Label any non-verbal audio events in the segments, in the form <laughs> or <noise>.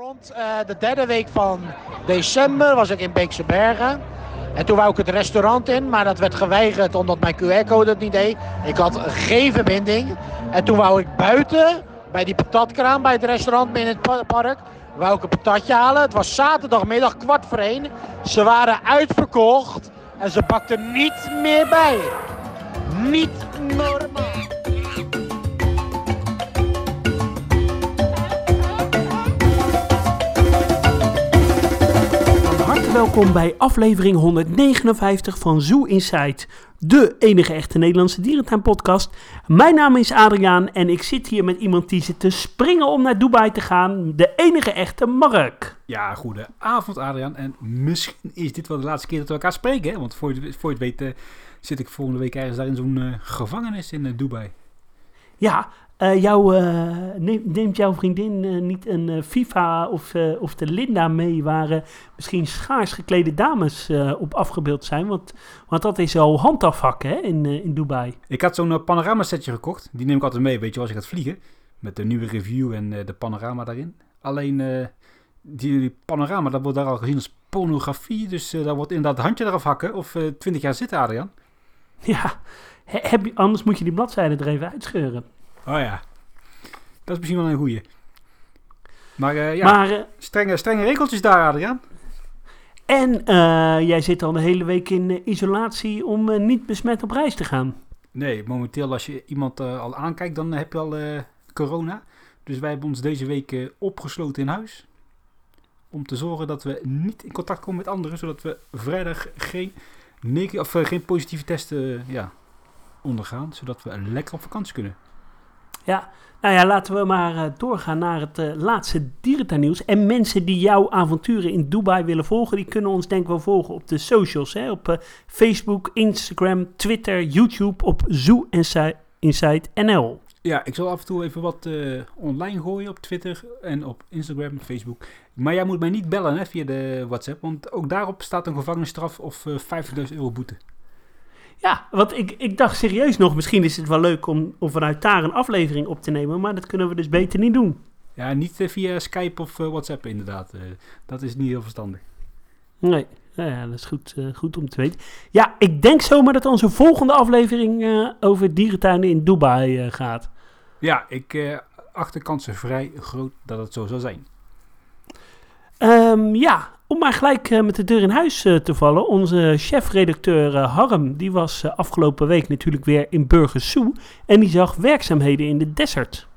Rond uh, de derde week van december was ik in Beekse Bergen. En toen wou ik het restaurant in, maar dat werd geweigerd omdat mijn QR-code het niet deed. Ik had geen verbinding. En toen wou ik buiten, bij die patatkraam bij het restaurant in het park, wou ik een patatje halen. Het was zaterdagmiddag kwart voor één. Ze waren uitverkocht en ze bakten niet meer bij. Niet normaal. Welkom bij aflevering 159 van Zoo Insight, de enige echte Nederlandse dierentuinpodcast. Mijn naam is Adriaan en ik zit hier met iemand die zit te springen om naar Dubai te gaan, de enige echte Mark. Ja, goedenavond Adriaan en misschien is dit wel de laatste keer dat we elkaar spreken, hè? want voor je, voor je het weet uh, zit ik volgende week ergens daar in zo'n uh, gevangenis in uh, Dubai. Ja, uh, jou, uh, neemt, jouw vriendin uh, niet een FIFA of, of de Linda mee waar misschien schaars geklede dames op afgebeeld zijn? Want, want dat is al handafvak hè, in, in Dubai. Ik had zo'n panorama setje gekocht. Die neem ik altijd mee, weet je, als ik gaat vliegen. Met de nieuwe review en de panorama daarin. Alleen die, die, panorama, dat wordt daar al gezien als pornografie. Dus daar wordt inderdaad handje eraf hakken of twintig jaar zitten, Adriaan. Ja, heb je, anders moet je die bladzijde er even uitscheuren. Oh ja, dat is misschien wel een goeie. Maar uh, ja, maar, uh, strenge, strenge regeltjes daar, Adriaan. En uh, jij zit al de hele week in isolatie om niet besmet op reis te gaan. Nee, momenteel als je iemand al aankijkt, dan heb je al corona. Dus wij hebben ons deze week opgesloten in huis. Om te zorgen dat we niet in contact komen met anderen. Zodat we vrijdag geen, of, geen positieve testen ja, ondergaan. Zodat we lekker op vakantie kunnen. Ja, nou ja, laten we maar uh, doorgaan naar het uh, laatste dierentuinnieuws. En mensen die jouw avonturen in Dubai willen volgen, die kunnen ons denk ik wel volgen op de socials. Hè? Op uh, Facebook, Instagram, Twitter, YouTube, op Zoo Insight NL. Ja, ik zal af en toe even wat online gooien op Twitter en op Instagram en Facebook. Maar jij moet mij niet bellen hè, via de WhatsApp, want ook daarop staat een gevangenisstraf of 50.000 euro boete. Ja, want ik, ik dacht serieus nog, misschien is het wel leuk om, om vanuit daar een aflevering op te nemen, maar dat kunnen we dus beter niet doen. Ja, niet uh, via Skype of uh, WhatsApp inderdaad. Uh, dat is niet heel verstandig. Nee, nou ja, dat is goed, goed om te weten. Ja, ik denk zomaar dat onze volgende aflevering over dierentuinen in Dubai gaat. Ja, ik acht de kansen vrij groot dat het zo zal zijn. Um, ja, om maar gelijk uh, met de deur in huis uh, te vallen. Onze chefredacteur uh, Harm, die was afgelopen week natuurlijk weer in Burgersoe. En die zag werkzaamheden in de desert.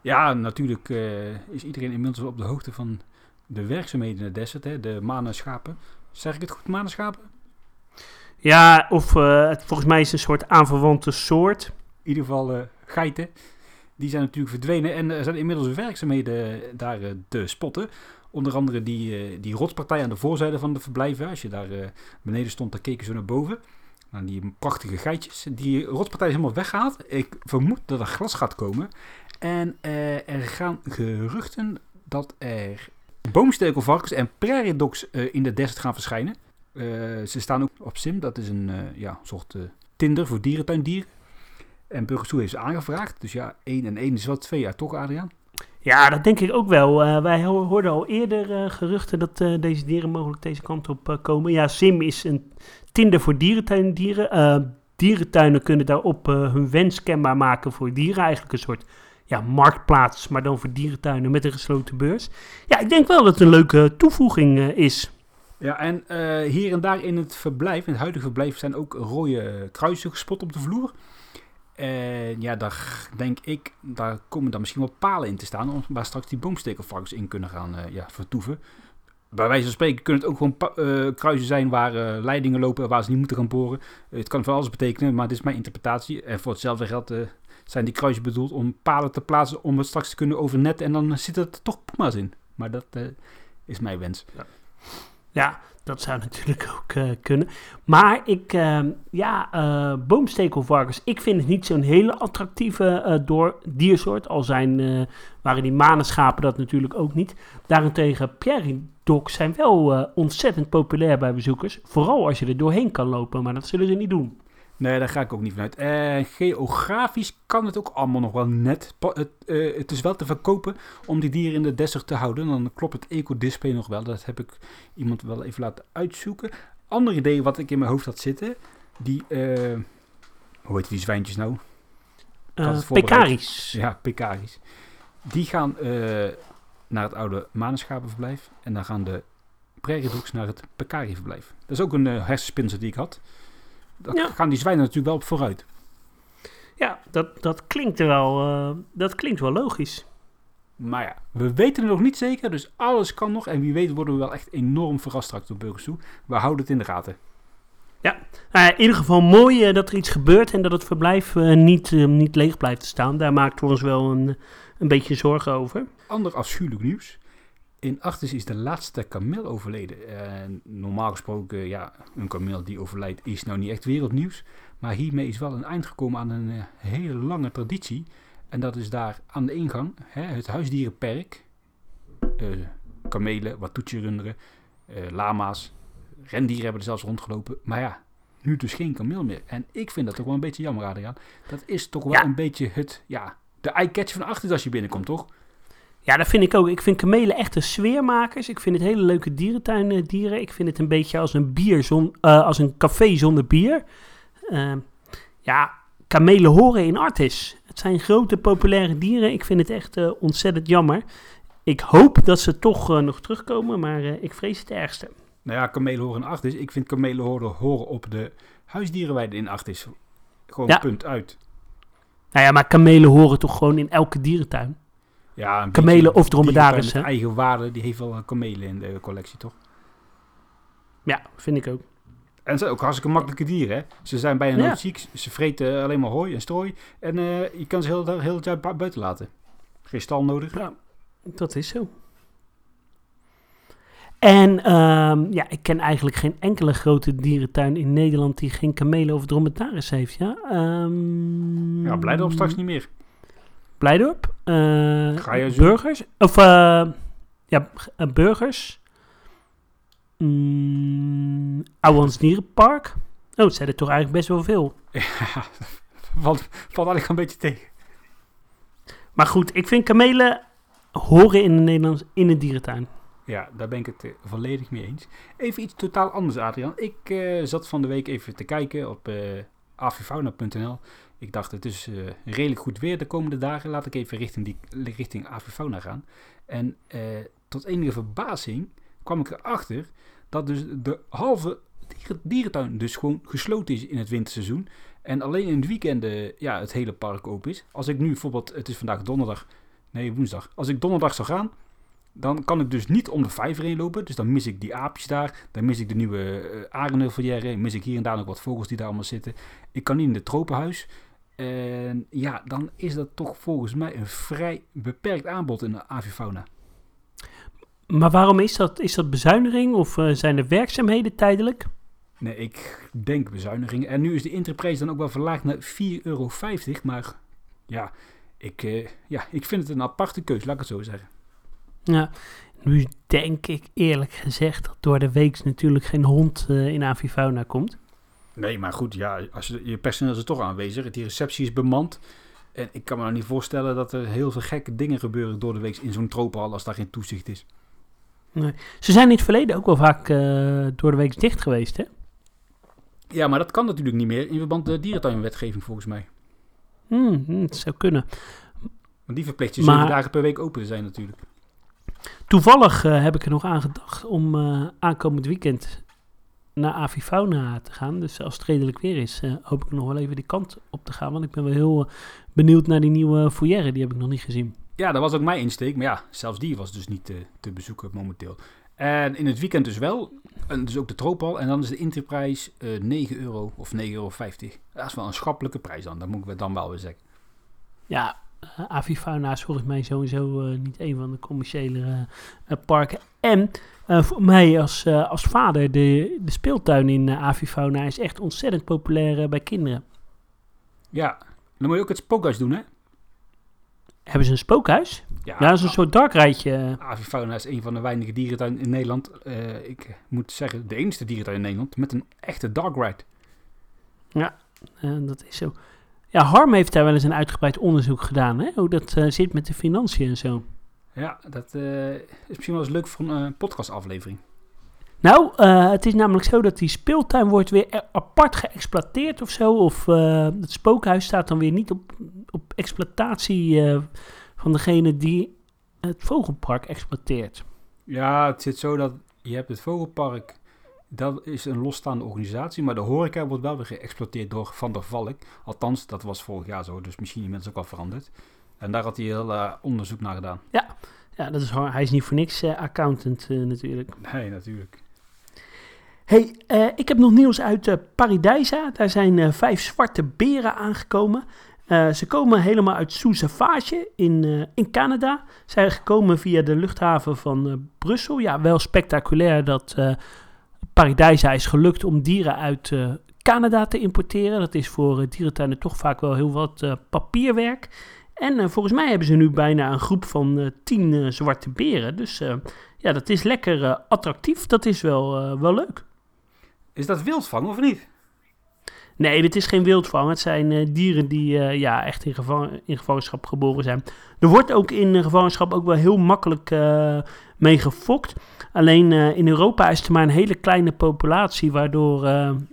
Ja, natuurlijk is iedereen inmiddels op de hoogte van de werkzaamheden in de desert. Hè? De manenschapen. Zeg ik het goed, manenschapen? Ja, of het, volgens mij is het een soort aanverwante soort. In ieder geval geiten. Die zijn natuurlijk verdwenen en er zijn inmiddels werkzaamheden daar te spotten. Onder andere die, uh, die rotspartij aan de voorzijde van de verblijven. Als je daar uh, beneden stond, dan keken ze naar boven. Naar die prachtige geitjes. Die rotspartij is helemaal weggehaald. Ik vermoed dat er glas gaat komen. En uh, er gaan geruchten dat er boomstekelvarkens en prairie dogs in de desert gaan verschijnen. ze staan ook op Sim. Dat is een ja, soort Tinder voor dierentuindieren. En Burgersoe heeft ze aangevraagd. Dus ja, 1 en 1 is wel 2 jaar, toch Adriaan? Ja, dat denk ik ook wel. Uh, wij hoorden al eerder uh, geruchten dat uh, deze dieren mogelijk deze kant op komen. Ja, Sim is een Tinder voor dierentuindieren. dierentuinen kunnen daarop hun wens kenbaar maken voor dieren. Eigenlijk een soort ja, marktplaats, maar dan voor dierentuinen met een gesloten beurs. Ja, ik denk wel dat het een leuke toevoeging is. Ja, en hier en daar in het verblijf, in het huidige verblijf, zijn ook rode kruisen gespot op de vloer. En ja, daar denk ik, daar komen dan misschien wel palen in te staan, waar straks die boomstekelvarkens in kunnen gaan uh, ja, vertoeven. Bij wijze van spreken kunnen het ook gewoon uh, kruisen zijn waar uh, leidingen lopen waar ze niet moeten gaan boren. het kan van alles betekenen, maar dit is mijn interpretatie. En voor hetzelfde geld zijn die kruisen bedoeld om palen te plaatsen om het straks te kunnen overnetten. En dan zitten er toch puma's in. Maar dat is mijn wens. Ja. Ja, dat zou <laughs> natuurlijk ook uh, kunnen. Maar ik, uh, ja, uh, boomstekelvarkens, ik vind het niet zo'n hele attractieve door diersoort. Al zijn, waren die manenschapen dat natuurlijk ook niet. Daarentegen, dogs zijn wel ontzettend populair bij bezoekers. Vooral als je er doorheen kan lopen, maar dat zullen ze niet doen. Nee, daar ga ik ook niet vanuit. En geografisch kan het ook allemaal nog wel net. Het, eh, het is wel te verkopen om die dieren in de desert te houden. Dan klopt het ecodisplay nog wel. Dat heb ik iemand wel even laten uitzoeken. Ander idee wat ik in mijn hoofd had zitten. Die, eh, hoe heet die zwijntjes nou? Eh. Pekaris. Ja, Pekaris. Die gaan eh, naar het oude manenschapenverblijf. En dan gaan de prairie dogs naar het Pekari-verblijf. Dat is ook een eh, hersenspinsel die ik had. Daar Ja. gaan die zwijnen natuurlijk wel op vooruit. Ja, dat, dat, klinkt wel, eh, dat klinkt wel logisch. Maar ja, we weten het nog niet zeker. Dus alles kan nog. En wie weet worden we wel echt enorm verrast straks door Burgers toe. We houden het in de gaten. Nou ja, in ieder geval mooi eh, dat er iets gebeurt en dat het verblijf eh, niet, niet leeg blijft te staan. Daar maakten we ons wel een, een beetje zorgen over. Ander afschuwelijk nieuws. In Artis is de laatste kameel overleden. En normaal gesproken, ja, een kameel die overlijdt is nou niet echt wereldnieuws. Maar hiermee is wel een eind gekomen aan een eh, hele lange traditie. En dat is daar aan de ingang, hè, het huisdierenperk. Eh kamelen, wattoetje-runderen, eh, lama's, rendieren hebben er zelfs rondgelopen. Maar ja, nu dus geen kameel meer. En ik vind dat toch wel een beetje jammer, Adriaan. Dat is toch wel Ja. een beetje het, ja, de eye-catcher van Artis als je binnenkomt, toch? Ja, dat vind ik ook. Ik vind kamelen echte sfeermakers. Ik vind het hele leuke dierentuindieren. Ik vind het een beetje als een, bier zon, eh, als een café zonder bier. Ehm, ja, kamelen horen in Artis. Het zijn grote, populaire dieren. Ik vind het echt eh, ontzettend jammer. Ik hoop dat ze toch eh, nog terugkomen, maar eh, ik vrees het ergste. Nou ja, kamelen horen in Artis. Ik vind kamelen horen, horen op de huisdierenweide in Artis. Gewoon Ja. punt uit. Nou ja, maar kamelen horen toch gewoon in elke dierentuin? Ja, Kamelen of dromedaris, dierentuin hè? met eigen waarde, die heeft wel kamelen in de collectie, toch? Ja, vind ik ook. En ze zijn ook hartstikke makkelijke dieren, hè? Ze zijn bijna Ja. nooit ziek. Ze vreten alleen maar hooi en strooi. En eh, je kan ze heel, heel het jaar bu- buiten laten. Geen stal nodig. Ja, dat is zo. En ehm, ja, ik ken eigenlijk geen enkele grote dierentuin in Nederland die geen kamelen of dromedaris heeft. Ja, Ehm Ja, Blijdorp straks niet meer. Blijdorp. eh, Ga je zo- burgers. Of eh, ja, eh, burgers. Mm, Ouwans Dierenpark. Oh, het zijn er toch eigenlijk best wel veel. <laughs> valt, valt eigenlijk een beetje tegen. Maar goed, ik vind kamelen horen in de Nederlands in een dierentuin. Ja, daar ben ik het volledig mee eens. Even iets totaal anders, Adrian. Ik zat van de week even te kijken op avifauna.nl. Ik dacht, het is eh, redelijk goed weer de komende dagen. Laat ik even richting, die, richting avifauna gaan. En eh, tot enige verbazing kwam ik erachter dat dus de halve dieren- dierentuin dus gewoon gesloten is in het winterseizoen. En alleen in het weekend ja, het hele park open is. Als ik nu bijvoorbeeld, het is vandaag donderdag, nee woensdag. Als ik donderdag zou gaan, dan kan ik dus niet om de vijver heen lopen. Dus dan mis ik die aapjes daar. Dan mis ik de nieuwe uh. Mis ik hier en daar nog wat vogels die daar allemaal zitten. Ik kan niet in het tropenhuis. En ja, dan is dat toch volgens mij een vrij beperkt aanbod in de avifauna. Maar waarom is dat? Is dat bezuiniging of uh, zijn er werkzaamheden tijdelijk? Nee, ik denk bezuiniging. En nu is de intreprijs dan ook wel verlaagd naar 4,50 euro. Maar ja ik, uh, ja, ik vind het een aparte keus, laat ik het zo zeggen. Ja, nu denk ik eerlijk gezegd dat door de week natuurlijk geen hond uh, in avifauna komt. Nee, maar goed, ja, als je, je personeel is er toch aanwezig. Die receptie is bemand. En ik kan me nou niet voorstellen dat er heel veel gekke dingen gebeuren door de week in zo'n tropenhal als daar geen toezicht is. Nee. Ze zijn in het verleden ook wel vaak uh, door de week dicht geweest, hè? Ja, maar dat kan natuurlijk niet meer in verband met de dierentuinwetgeving volgens mij. Hmm, het zou kunnen. Want die verplicht je zeven dagen per week open te zijn natuurlijk. Toevallig uh, heb ik er nog aan gedacht om uh, aankomend weekend naar Avifauna te gaan. Dus als het redelijk weer is, uh, hoop ik nog wel even die kant op te gaan. Want ik ben wel heel benieuwd naar die nieuwe foyer. Die heb ik nog niet gezien. Ja, dat was ook mijn insteek. Maar ja, zelfs die was dus niet te, te bezoeken momenteel. En in het weekend dus wel. En dus ook de Tropal. En dan is de interprijs uh, 9 euro of 9,50 euro. Dat is wel een schappelijke prijs dan. Dat moet ik dan wel weer zeggen. Ja, Avifauna is volgens mij sowieso uh, niet een van de commerciële uh, parken. En voor mij als, als vader, de, de speeltuin in Avifauna is echt ontzettend populair bij kinderen. Ja, dan moet je ook het spookhuis doen, hè? Hebben ze een spookhuis? Ja, ja dat is een soort darkrijdje. Avifauna is een van de weinige dierentuinen in Nederland. Uh, ik moet zeggen, de enige dierentuin in Nederland met een echte dark ride. Ja, Eh, dat is zo. Ja, Harm heeft daar wel eens een uitgebreid onderzoek gedaan, hè? Hoe dat eh, zit met de financiën en zo. Ja, dat eh, is misschien wel eens leuk voor een eh, podcastaflevering. Nou, eh, het is namelijk zo dat die speeltuin wordt weer e- apart geëxploiteerd of zo. Of het spookhuis staat dan weer niet op, op exploitatie van degene die het vogelpark exploiteert. Ja, het zit zo dat je hebt het Vogelpark, dat is een losstaande organisatie, maar de horeca wordt wel weer geëxploiteerd door Van der Valk. Althans, dat was vorig jaar zo, dus misschien inmiddels ook al veranderd. En daar had hij heel eh, onderzoek naar gedaan. Ja, dat is, hij is niet voor niks eh, accountant eh, natuurlijk. Nee, natuurlijk. hey, ik heb nog nieuws uit Paradijsa. Daar zijn vijf zwarte beren aangekomen. Ze komen helemaal uit Sousavage in, in Canada. Zijn gekomen via de luchthaven van Brussel. Ja, wel spectaculair dat Paradijsa is gelukt om dieren uit Canada te importeren. Dat is voor dierentuinen toch vaak wel heel wat papierwerk. En eh, volgens mij hebben ze nu bijna een groep van eh, tien eh, zwarte beren. Dus ja, dat is lekker attractief. Dat is wel, wel leuk. Is dat wildvang of niet? Nee, dit is geen wildvang. Het zijn dieren die ja, echt in, gevangen, in gevangenschap geboren zijn. Er wordt ook in gevangenschap ook wel heel makkelijk mee gefokt. Alleen in Europa is er maar een hele kleine populatie, waardoor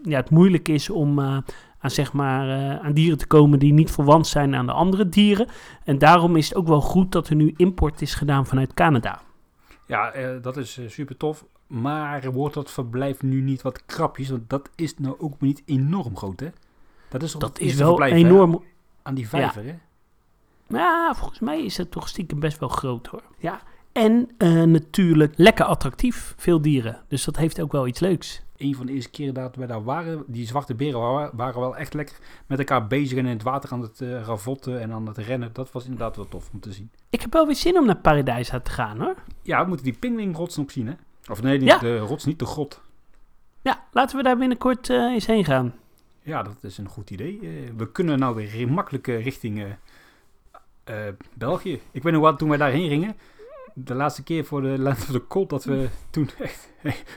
ja, het moeilijk is om aan, zeg maar, eh, aan dieren te komen die niet verwant zijn aan de andere dieren. En daarom is het ook wel goed dat er nu import is gedaan vanuit Canada. Ja, eh, dat is super tof. Maar wordt dat verblijf nu niet wat krapjes? Want dat is nou ook niet enorm groot, hè? Dat is, toch Dat is wel verblijf, hè? enorm. Aan die vijver, hè? Ja, volgens mij is het toch stiekem best wel groot hoor. Ja. En eh, natuurlijk lekker attractief, veel dieren. Dus dat heeft ook wel iets leuks. Een van de eerste keren dat we daar waren, die zwarte beren waren, waren wel echt lekker met elkaar bezig en in het water aan het eh, ravotten en aan het rennen. Dat was inderdaad wel tof om te zien. Ik heb wel weer zin om naar Paradijsa te gaan hoor. Ja, we moeten die pinguïnrots nog zien, hè? Of nee, Ja. de rots, niet de grot. Ja, laten we daar binnenkort eh, eens heen gaan. Ja, dat is een goed idee. We kunnen nou weer makkelijk richting België. Ik weet nog wat, toen wij daarheen gingen, de laatste keer voor de Land of the Cold, dat we toen echt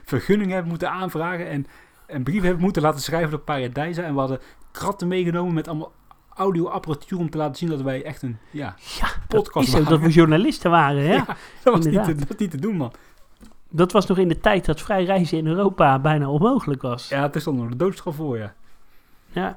vergunningen hebben moeten aanvragen en een brief hebben moeten laten schrijven door Paradijsa. En we hadden kratten meegenomen met allemaal audioapparatuur om te laten zien dat wij echt een ja, Ja, dat podcast dat maken. we journalisten waren. Hè? <laughs> Ja, dat, was niet te, inderdaad. dat was niet te doen, man. Dat was nog in de tijd dat vrij reizen in Europa bijna onmogelijk was. Ja, het is nog de doodstraf voor, ja. Ja.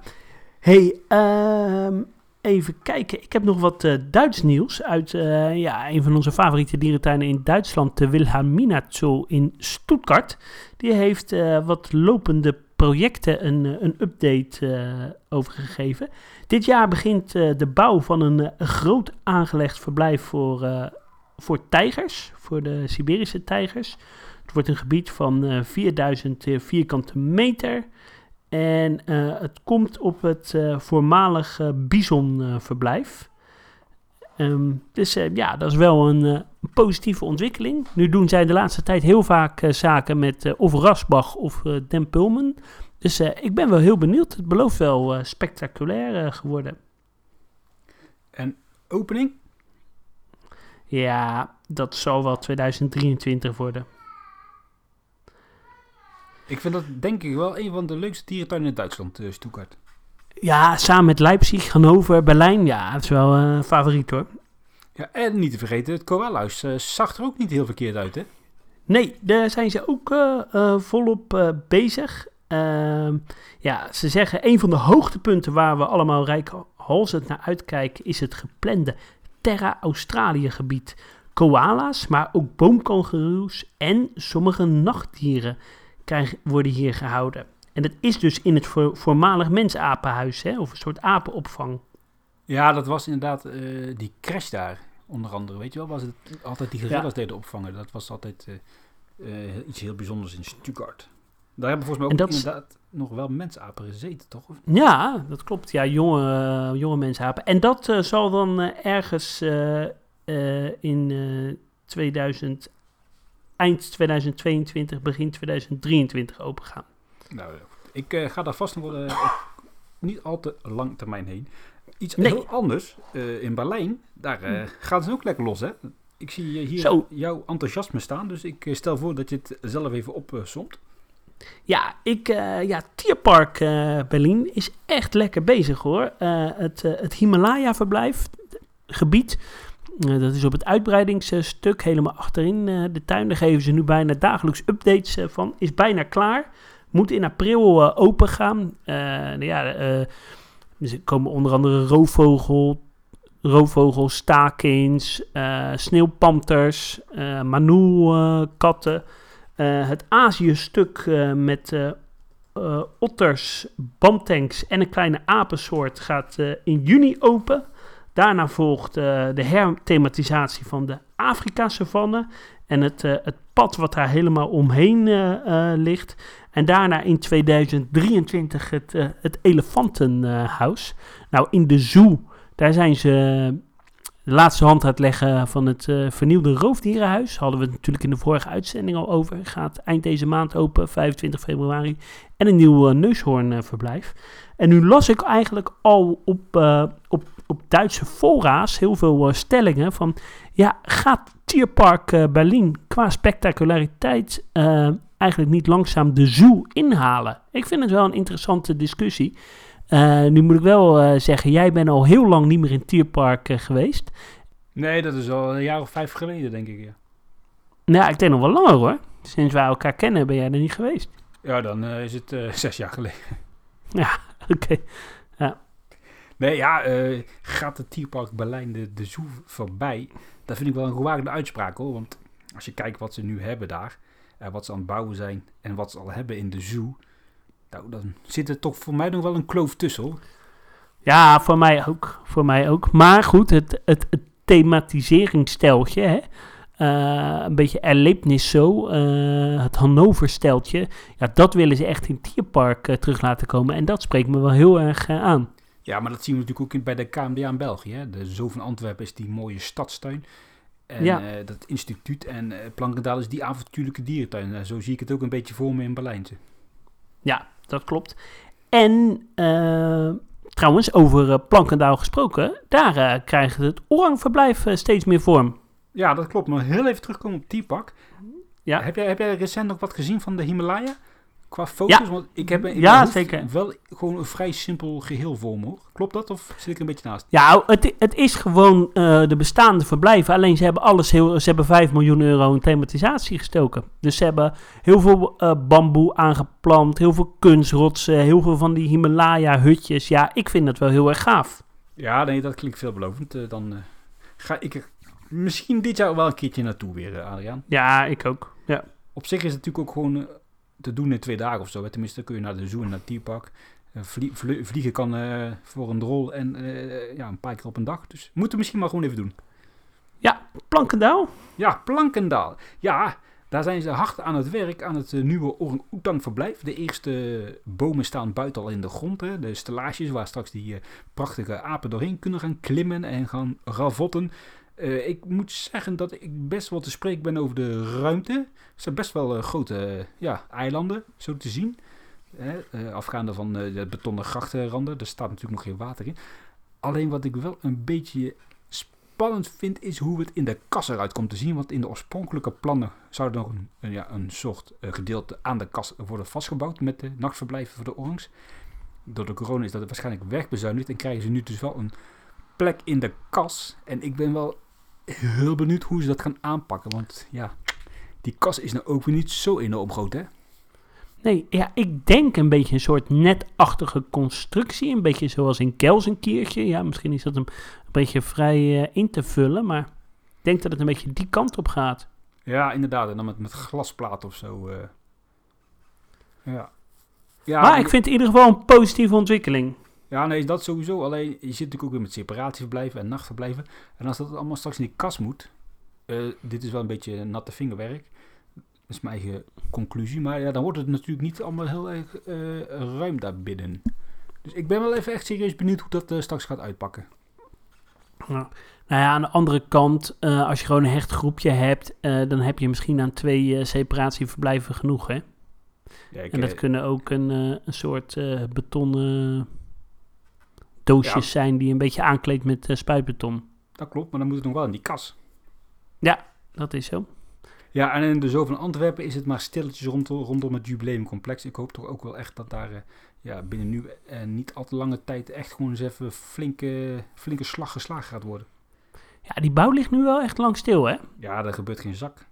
hey, ehm, even kijken. Ik heb nog wat eh, Duits nieuws uit eh, ja, een van onze favoriete dierentuinen in Duitsland, de Wilhelmina Zoo in Stuttgart. Die heeft eh, wat lopende projecten een, een update overgegeven. Dit jaar begint de bouw van een, groot aangelegd verblijf voor, voor tijgers, voor de Siberische tijgers. Het wordt een gebied van eh, 4000 vierkante meter. En eh, het komt op het eh, voormalig bisonverblijf. Ehm, dus eh, ja, dat is wel een positieve ontwikkeling. Nu doen zij de laatste tijd heel vaak zaken met of Rasbach of Den Pulmen. Dus ik ben wel heel benieuwd. Het belooft wel spectaculair geworden. En opening? Ja, dat zal wel 2023 worden. Ik vind dat denk ik wel een van de leukste dierentuinen in Duitsland, eh Stuttgart. Ja, samen met Leipzig, Hannover, Berlijn. Ja, het is wel eh, een favoriet hoor. Ja, en niet te vergeten, het koalhuis eh, zag er ook niet heel verkeerd uit, hè? Nee, daar zijn ze ook eh, eh, volop eh, bezig. Ehm, ja, ze zeggen een van de hoogtepunten waar we allemaal rijkhalsend naar uitkijken is het geplande Terra Australia gebied. Koala's, maar ook boomkangeroes en sommige nachtdieren krijgen, worden hier gehouden. En dat is dus in het voor, voormalig mensapenhuis, hè, of een soort apenopvang. Ja, dat was inderdaad eh, die crash daar, onder andere. Weet je wel, was het altijd die gorillas deden opvangen. Dat was altijd eh, eh, iets heel bijzonders in Stuttgart. Daar hebben volgens mij ook dat inderdaad nog wel mensapen gezeten, toch? Ja, dat klopt. Ja, jonge, jonge mensen hebben. En dat zal dan ergens in eh 2000, eind 2022, begin 2023 opengaan. Nou, ik eh, ga daar vast nog wel eh, niet al te lang termijn heen. Iets Nee. heel anders, eh, in Berlijn, daar eh, gaat het ook lekker los, hè? Ik zie hier Zo. jouw enthousiasme staan, dus ik stel voor dat je het zelf even opsomt. Ja, ik, ja, Tierpark eh, Berlin is echt lekker bezig hoor. Het, het Himalaya-verblijf, gebied, dat is op het uitbreidingsstuk helemaal achterin eh, de tuin. Daar geven ze nu bijna dagelijks updates eh, van. Is bijna klaar. Moet in april eh, open gaan. Eh, nou ja, eh, er komen onder andere roofvogel, roofvogels, stakins, eh sneeuwpanters, eh manoe-katten. Eh, het Azië-stuk eh, met eh, eh, otters, bamtanks en een kleine apensoort gaat eh, in juni open. Daarna volgt eh, de herthematisatie van de Afrika-savanne en het, eh, het pad wat daar helemaal omheen eh, ligt. En daarna in 2023 het, het elefantenhuis. nou, in de zoo, daar zijn ze de laatste hand aan het leggen van het eh, vernieuwde roofdierenhuis. Hadden we het natuurlijk in de vorige uitzending al over. Gaat eind deze maand open, 25 februari. En een nieuw eh, neushoornverblijf. En nu las ik eigenlijk al op, eh, op, op Duitse fora's heel veel eh, stellingen van... Ja, gaat Tierpark eh, Berlin qua spectaculariteit eh, eigenlijk niet langzaam de zoo inhalen? Ik vind het wel een interessante discussie. Eh, nu moet ik wel eh, zeggen, jij bent al heel lang niet meer in Tierpark eh, geweest. Nee, dat is al een jaar of vijf geleden, denk ik. Ja, Nou, ik denk nog wel langer hoor. Sinds wij elkaar kennen ben jij er niet geweest. ja dan is het <laughs> zes jaar geleden. <laughs> Oké. Nee, ja, gaat het Tierpark Berlijn de, de zoo voorbij? Dat vind ik wel een gewaagde uitspraak hoor. Want als je kijkt wat ze nu hebben daar, wat ze aan het bouwen zijn en wat ze al hebben in de zoo, nou, dan zit er toch voor mij nog wel een kloof tussen hoor. Ja, voor mij ook. Voor mij ook. Maar goed, het, het, het thematiseringssteltje, hè? eh, een beetje erlebnis zo, eh, het Hannover-steltje, ja, dat willen ze echt in het Tierpark eh, terug laten komen. En dat spreekt me wel heel erg aan. Ja, maar dat zien we natuurlijk ook in, bij de KMDA in België. Hè? De Zoo van Antwerpen is die mooie stadstuin. En Ja. dat instituut en Plankendaal is die avontuurlijke dierentuin. Eh, zo zie ik het ook een beetje voor me in Berlijn. Ja, dat klopt. En eh, trouwens, over eh, Plankendaal gesproken, daar eh, krijgt het orangverblijf steeds meer vorm. Ja, dat klopt. Maar heel even terugkomen op Tierpark. Ja. Heb, jij, heb jij recent nog wat gezien van de Himalaya? Qua foto's? Ja. Want ik heb Ja, hoofd zeker. wel gewoon een vrij simpel geheel voor me. Hoor. Klopt dat of zit ik een beetje naast? Ja, het, het is gewoon eh, de bestaande verblijven. Alleen ze hebben alles heel. Ze hebben 5 miljoen euro in thematisatie gestoken. Dus ze hebben heel veel eh, bamboe aangeplant, heel veel kunstrotsen, heel veel van die Himalaya-hutjes. Ja, ik vind dat wel heel erg gaaf. Ja, nee, dat klinkt veelbelovend. Eh, dan ga ik er misschien dit jaar wel een keertje naartoe weer, Adriaan. Ja, ik ook. Ja. Op zich is het natuurlijk ook gewoon te doen in twee dagen of zo. hè. Tenminste, dan kun je naar de zoo en naar het. Eh, vlie- vlie- vliegen kan eh, voor een rol en eh, ja, een paar keer op een dag. Dus moeten we misschien maar gewoon even doen. Plankendaal? Ja, Plankendaal. Ja, daar zijn ze hard aan het werk aan het nieuwe orang-oetang verblijf. De eerste bomen staan buiten al in de grond. Hè. De stellages waar straks die prachtige apen doorheen kunnen gaan klimmen en gaan ravotten. Eh, ik moet zeggen dat ik best wel te spreken ben over de ruimte. Het zijn best wel eh, grote eh, ja, eilanden, zo te zien. Afgaande van de betonnen grachtenranden. Er staat natuurlijk nog geen water in. Alleen wat ik wel een beetje spannend vind, is hoe het in de kas eruit komt te zien. Want in de oorspronkelijke plannen zou er nog een, ja, een soort gedeelte aan de kas worden vastgebouwd met de nachtverblijven voor de orangs. Door de corona is dat waarschijnlijk wegbezuinigd en krijgen ze nu dus wel een plek in de kas. En ik ben wel heel benieuwd hoe ze dat gaan aanpakken. Want ja, die kas is nou ook weer niet zo enorm groot, hè? Nee, ja, ik denk een beetje een soort netachtige constructie. Een beetje zoals in Kelsenkiertje. Ja, misschien is dat een, een beetje vrij eh, in te vullen. Maar ik denk dat het een beetje die kant op gaat. Ja, inderdaad. En dan met, met glasplaat of zo. eh. Ja. Ja, maar ik vind in ieder geval een positieve ontwikkeling. Ja, nee, dat sowieso. Alleen, je zit natuurlijk ook weer met separatieverblijven en nachtverblijven. En als dat allemaal straks in die kas moet... eh, dit is wel een beetje natte vingerwerk. Dat is mijn eigen conclusie. Maar ja, dan wordt het natuurlijk niet allemaal heel erg eh, ruim daarbinnen. Dus ik ben wel even echt serieus benieuwd hoe dat eh, straks gaat uitpakken. Nou ja, aan de andere kant, als je gewoon een hecht groepje hebt, dan heb je misschien aan twee separatieverblijven genoeg, hè? Ja, ik, En dat kunnen ook een, een soort betonnen doosjes Ja. zijn die een beetje aankleedt met eh, spuitbeton. dat klopt, maar dan moet het nog wel in die kas. Dat is zo. Ja, en in de Zoo van Antwerpen is het maar stilletjes rondom, rondom het jubileumcomplex. Ik hoop toch ook wel echt dat daar eh, ja, binnen nu en niet al te lange tijd echt gewoon eens even flinke, flinke slag geslagen gaat worden. Ja, die bouw ligt nu wel echt lang stil, hè? Ja, er gebeurt geen zak.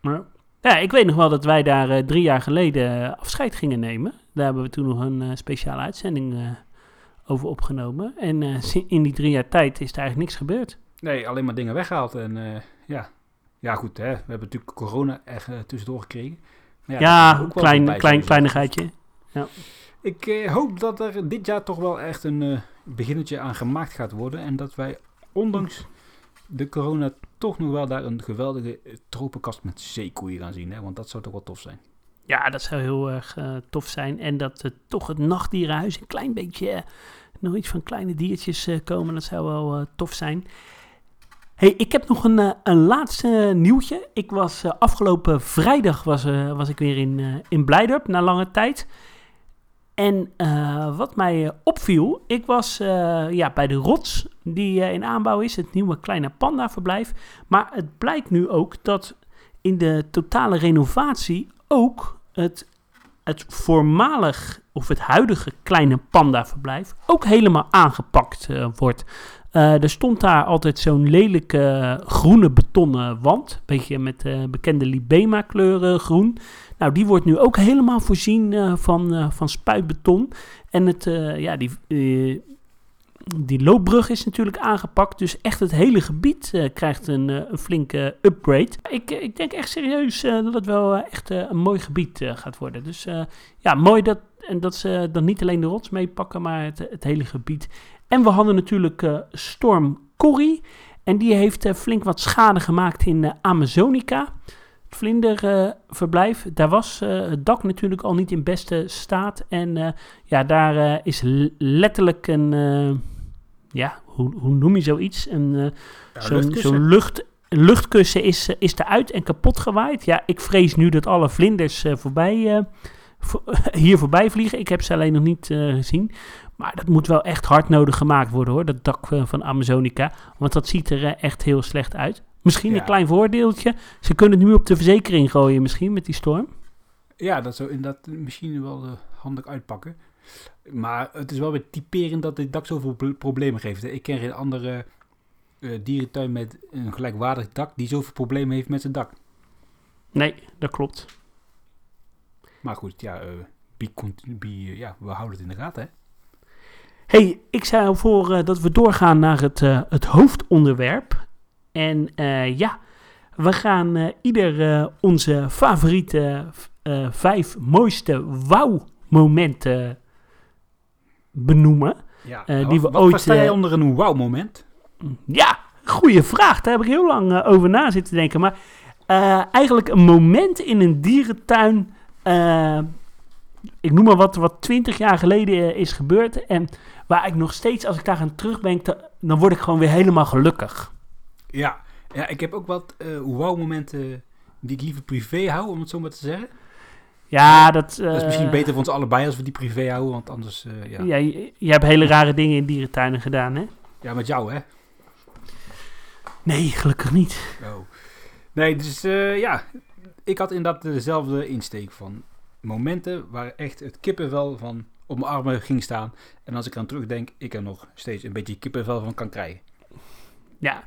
Maar, ja, ik weet nog wel dat wij daar eh, drie jaar geleden eh, afscheid gingen nemen. Daar hebben we toen nog een eh, speciale uitzending eh, over opgenomen. En si- in die drie jaar tijd is er eigenlijk niks gebeurd. Nee, alleen maar dingen weggehaald. En eh, ja. ja, goed, hè. we hebben natuurlijk corona er eh, tussendoor gekregen. Maar Ja, wel klein, klein, zijn. kleinigheidje. Ik eh, hoop dat er dit jaar toch wel echt een beginnetje aan gemaakt gaat worden. En dat wij, ondanks de corona, toch nog wel daar een geweldige tropenkast met zeekoeien gaan zien. Hè? Want dat zou toch wel tof zijn. Ja, dat zou heel erg eh, tof zijn. En dat eh, toch het nachtdierenhuis een klein beetje, eh, nog iets van kleine diertjes komen, dat zou wel tof zijn. hey, ik heb nog een, een laatste nieuwtje. Ik was afgelopen vrijdag was, was ik weer in, in Blijdorp, na lange tijd. En wat mij opviel, ik was ja, bij de Rots, die in aanbouw is, het nieuwe kleine panda-verblijf. Maar het blijkt nu ook dat in de totale renovatie ook het, het voormalig of het huidige kleine panda-verblijf ook helemaal aangepakt eh, wordt. Eh, er stond daar altijd zo'n lelijke groene betonnen wand, beetje met eh, bekende Libema kleuren groen. Nou, die wordt nu ook helemaal voorzien van, van spuitbeton. En het, ja, die, die loopbrug is natuurlijk aangepakt. Dus echt het hele gebied eh, krijgt een, eh, een flinke upgrade. Ik, eh, ik denk echt serieus dat het wel echt een mooi gebied gaat worden. Dus ja, mooi dat, en dat ze dan niet alleen de rots meepakken, maar het, het hele gebied. En we hadden natuurlijk storm Corrie. En die heeft flink wat schade gemaakt in Amazonica. Het vlinderverblijf. Daar was het dak natuurlijk al niet in beste staat. En ja, daar is letterlijk een... ja, hoe, hoe noem je zoiets? Een, eh, Ja, Zo'n lucht, luchtkussen is, eh, is eruit en kapot gewaaid. Ja, ik vrees nu dat alle vlinders eh, voorbij, vo- <laughs> hier voorbij vliegen. Ik heb ze alleen nog niet gezien. Maar dat moet wel echt hard nodig gemaakt worden hoor, dat dak van Amazonica. Want dat ziet er echt heel slecht uit. Misschien Ja. een klein voordeeltje. Ze kunnen het nu op de verzekering gooien misschien met die storm. Ja, dat zou inderdaad misschien wel handig uitpakken. Maar het is wel weer typerend dat dit dak zoveel pro- problemen geeft. Ik ken geen andere eh, dierentuin met een gelijkwaardig dak die zoveel problemen heeft met zijn dak. Nee, dat klopt. Maar goed, ja, eh be eh, ja we houden het in de gaten. Hè? hey, ik zou voor eh, dat we doorgaan naar het, het hoofdonderwerp. En ja, we gaan ieder onze favoriete vijf mooiste wauw-momenten benoemen. Ja, Eh, wat, die we wat ooit, versta jij eh, onder een wauw-moment? Ja, goede vraag. Daar heb ik heel lang eh, over na zitten denken. Maar eigenlijk een moment in een dierentuin. ik noem maar wat, wat 20 jaar geleden is gebeurd. En waar ik nog steeds, als ik daar aan terugdenk, te- dan word ik gewoon weer helemaal gelukkig. Ja, ja ik heb ook wat eh wauw-momenten die ik liever privé hou, om het zo maar te zeggen. Ja, dat... dat is eh, misschien beter voor ons allebei als we die privé houden, want anders, eh, ja. Ja, je, je hebt hele rare dingen in dierentuinen gedaan, hè? ja, met jou hè. Nee, gelukkig niet. Oh. Nee, dus eh, ja, ik had inderdaad dezelfde insteek van momenten waar echt het kippenvel van op mijn armen ging staan. En als ik aan terugdenk, ik er nog steeds een beetje kippenvel van kan krijgen. Ja.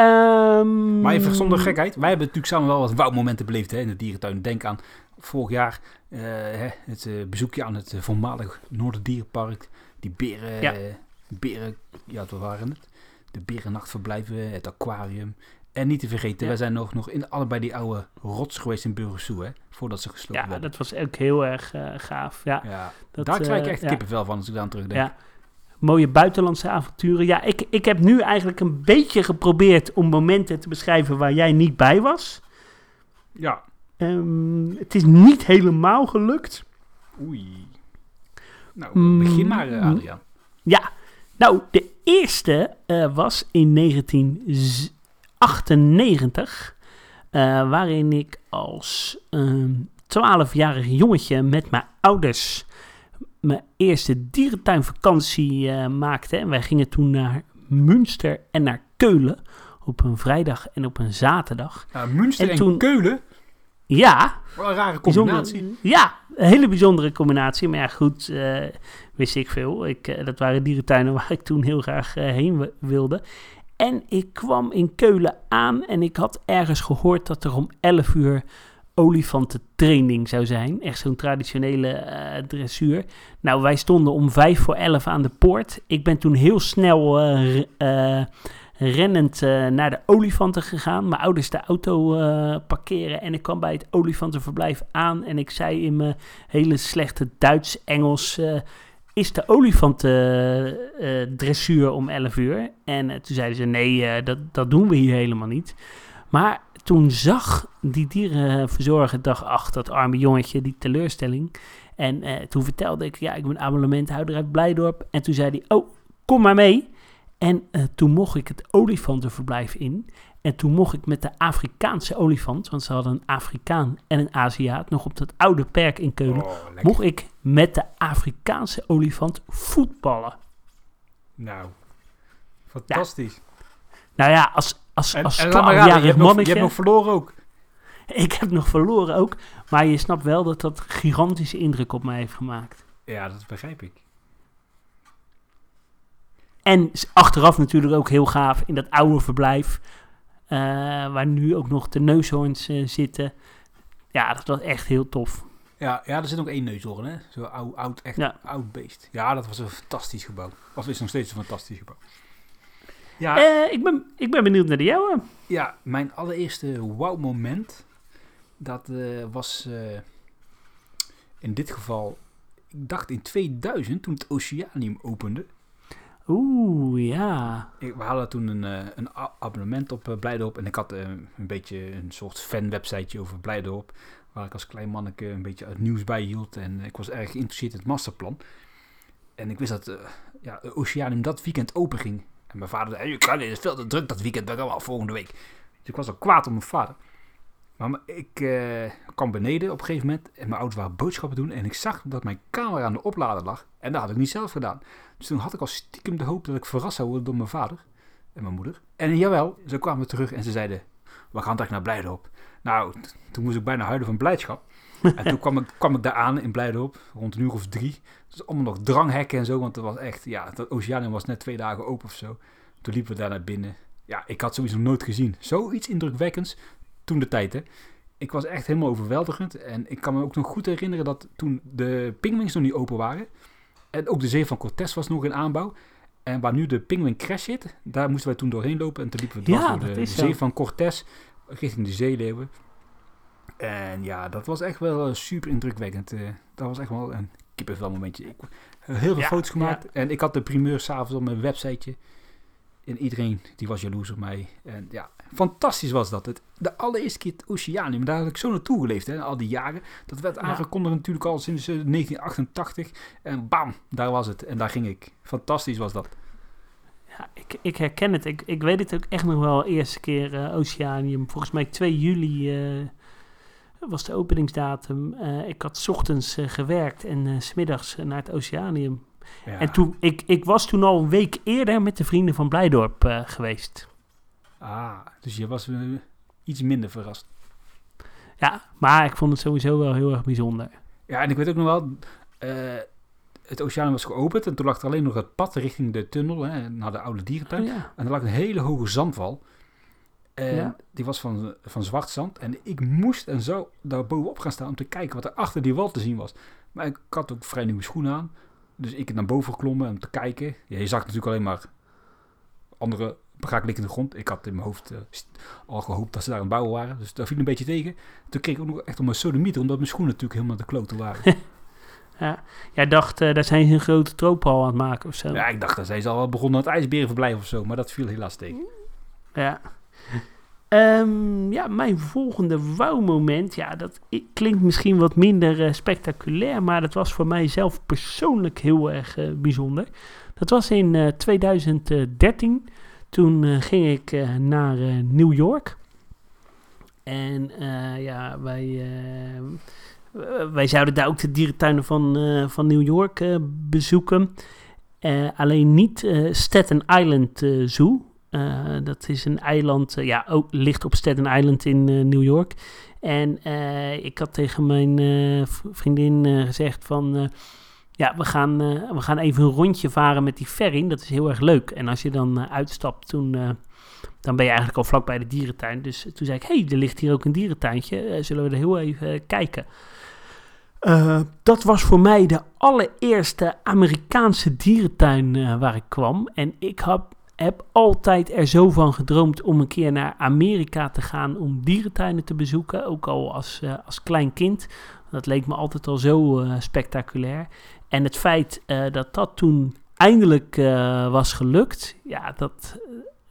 Ehm, Maar even zonder gekheid, wij hebben natuurlijk samen wel wat wauw-momenten beleefd hè, in de dierentuin. Denk aan vorig jaar eh, het eh, bezoekje aan het eh, voormalig Noorderdierenpark. Die beren, Ja. beren, ja wat waren het? De berennachtverblijven, het aquarium. En niet te vergeten, Ja. wij zijn nog, nog in allebei die oude rots geweest in Burgersoe, hè, voordat ze gesloten Ja, werden. dat was ook heel erg gaaf. Ja, ja, dat, daar krijg ik echt ja. kippenvel van als ik daar aan terugdenk. Ja. Mooie buitenlandse avonturen. Ja, ik, ik heb nu eigenlijk een beetje geprobeerd om momenten te beschrijven waar jij niet bij was. Ja. Ehm, het is niet helemaal gelukt. Oei. Nou, Mm. begin maar, eh, Adriaan. Ja, nou, de eerste eh, was in 1998, eh, waarin ik als ehm 12-jarig jongetje met mijn ouders mijn eerste dierentuinvakantie eh, maakte. En wij gingen toen naar Münster en naar Keulen op een vrijdag en op een zaterdag. Ja, Münster En en, toen- Keulen. Ja, Wat een rare combinatie. Ja, een hele bijzondere combinatie. Maar ja, goed, eh, wist ik veel. Ik, eh, dat waren dierentuinen waar ik toen heel graag heen wi- wilde. En ik kwam in Keulen aan en ik had ergens gehoord dat er om 11 uur olifantentraining zou zijn. Echt zo'n traditionele eh, dressuur. Nou, wij stonden om 5 voor 11 aan de poort. Ik ben toen heel snel eh, rennend naar de olifanten gegaan. Mijn ouders de auto parkeren en ik kwam bij het olifantenverblijf aan. En ik zei in mijn hele slechte Duits-Engels... is de olifantendressuur om 11 uur? En toen zeiden ze, nee, dat, dat doen we hier helemaal niet. Maar toen zag die dierenverzorger dag 8, dat arme jongetje, die teleurstelling. En eh, toen vertelde ik, ja, ik ben abonnementhouder uit Blijdorp. En toen zei hij, oh, kom maar mee. En eh, toen mocht ik het olifantenverblijf in. En toen mocht ik met de Afrikaanse olifant, want ze hadden een Afrikaan en een Aziat, nog op dat oude perk in Keulen, Oh, mocht ik met de Afrikaanse olifant voetballen. Nou, fantastisch. Nou ja, als, als, En, als en laat maar raden, je hebt, nog, je mannetje, hebt nog verloren ook. ik heb nog verloren ook, maar je snapt wel dat dat gigantische indruk op mij heeft gemaakt. Ja, dat begrijp ik. En achteraf natuurlijk ook heel gaaf in dat oude verblijf, eh, waar nu ook nog de neushoorns eh, zitten. Ja, dat was echt heel tof. Ja, ja, er zit nog één neushoorn, hè? Zo'n oud, oud, echt Ja. oud beest. Ja, dat was een fantastisch gebouw. Of is nog steeds een fantastisch gebouw. Ja, Eh, ik, ben, ik ben benieuwd naar de jouwe. ja mijn allereerste wow-moment, dat eh, was eh, in dit geval, ik dacht in 2000, toen het Oceanium opende. Oeh, ja. Ik- We hadden toen een, een abonnement op Blijdorp. En ik had een beetje een soort fan-websiteje over Blijdorp. Waar ik als klein manneke een beetje het nieuws bij hield. En ik was erg geïnteresseerd in het masterplan. En ik wist dat ja, Oceanium dat weekend open ging. En mijn vader zei, het is veel te druk dat weekend, dat gaan we al volgende week. Dus ik was al kwaad op mijn vader. Maar ik eh, kwam beneden op een gegeven moment en mijn ouders waren boodschappen doen. En ik zag dat mijn camera aan de oplader lag. En dat had ik niet zelf gedaan. Dus toen had ik al stiekem de hoop dat ik verrast zou worden door mijn vader en mijn moeder. En jawel, ze kwamen terug en ze zeiden, we gaan direct naar Blijdorp. Nou, toen moest ik bijna huilen van blijdschap. En toen kwam ik, kwam ik daar aan in Blijdorp, rond een uur of drie. Dus allemaal nog dranghekken en zo, want het was echt, ja, dat Oceanium was net twee dagen open of zo. Toen liepen we daar naar binnen. Ja, ik had zoiets nog nooit gezien. Zoiets indrukwekkends toen de tijd, hè. Ik was echt helemaal overweldigend. En ik kan me ook nog goed herinneren dat toen de pingwings nog niet open waren. En ook de zee van Cortés was nog in aanbouw. En waar nu de Penguin Crash zit, daar moesten wij toen doorheen lopen. En toen liepen we dwars Ja, door de zee van Cortés richting de zeeleeuwen. En ja, dat was echt wel eh, super indrukwekkend. eh. dat was echt wel een kippenvel momentje. Ik heb heel veel Ja, foto's gemaakt. En ik had de primeur s'avonds op mijn websiteje. En iedereen die was jaloers op mij. En ja, fantastisch was dat. Het, de allereerste keer het Oceanium, daar had ik zo naartoe geleefd, hè, al die jaren. Dat werd aangekondigd natuurlijk al sinds eh, 1988. En bam, daar was het. En daar ging ik. Fantastisch was dat. Ja, ik, ik herken het. Ik, ik weet het ook echt nog wel. Eerste keer eh, Oceanium. Volgens mij 2 juli eh, was de openingsdatum. Eh, ik had 's ochtends eh, gewerkt en eh, s smiddags eh, naar het Oceanium. Ja. En toen, ik, ik was toen al een week eerder met de vrienden van Blijdorp eh, geweest. Ah, dus je was eh, iets minder verrast. Ja, maar ik vond het sowieso wel heel erg bijzonder. Ja, en ik weet ook nog wel, eh, het Oceanium was geopend en toen lag er alleen nog het pad richting de tunnel, hè, naar de oude dierentuin. Oh, ja. En er lag een hele hoge zandwal. En Ja. die was van, van zwart zand. En ik moest en zou daar bovenop gaan staan om te kijken wat er achter die wal te zien was. Maar ik had ook vrij nieuwe schoenen aan. Dus ik heb naar boven geklommen om te kijken. Ja, je zag natuurlijk alleen maar andere begraaflijk in de grond. Ik had in mijn hoofd eh, al gehoopt dat ze daar aan het bouwen waren. Dus daar viel een beetje tegen. Toen kreeg ik ook nog echt om mijn sodemieter, omdat mijn schoenen natuurlijk helemaal de kloten waren. <laughs> Ja. Jij dacht, eh, daar zijn ze een grote tropenhal aan het maken of zo. ja, ik dacht dat zij al begonnen aan het ijsberenverblijf of zo. Maar dat viel helaas tegen. Ja. Ehm, ja, mijn volgende wauw-moment, ja, dat klinkt misschien wat minder eh, spectaculair, maar dat was voor mij zelf persoonlijk heel erg eh, bijzonder. Dat was in eh, 2013. Toen eh, ging ik naar New York. En ja, wij, wij zouden daar ook de dierentuinen van, van New York bezoeken. Alleen niet Staten Island Zoo. Eh, dat is een eiland, eh, ja, ook ligt op Staten Island in eh, New York. En ik had tegen mijn vriendin gezegd van... ja, we gaan, we gaan even een rondje varen met die ferry. Dat is heel erg leuk. En als je dan uitstapt, toen, dan ben je eigenlijk al vlak bij de dierentuin. Dus toen zei ik, hey, er ligt hier ook een dierentuintje. Zullen we er heel even kijken? Dat was voor mij de allereerste Amerikaanse dierentuin waar ik kwam. En ik heb, heb altijd er zo van gedroomd om een keer naar Amerika te gaan om dierentuinen te bezoeken. Ook al als, eh, als klein kind. Dat leek me altijd al zo eh, spectaculair. En het feit eh, dat dat toen eindelijk was gelukt, ja, dat,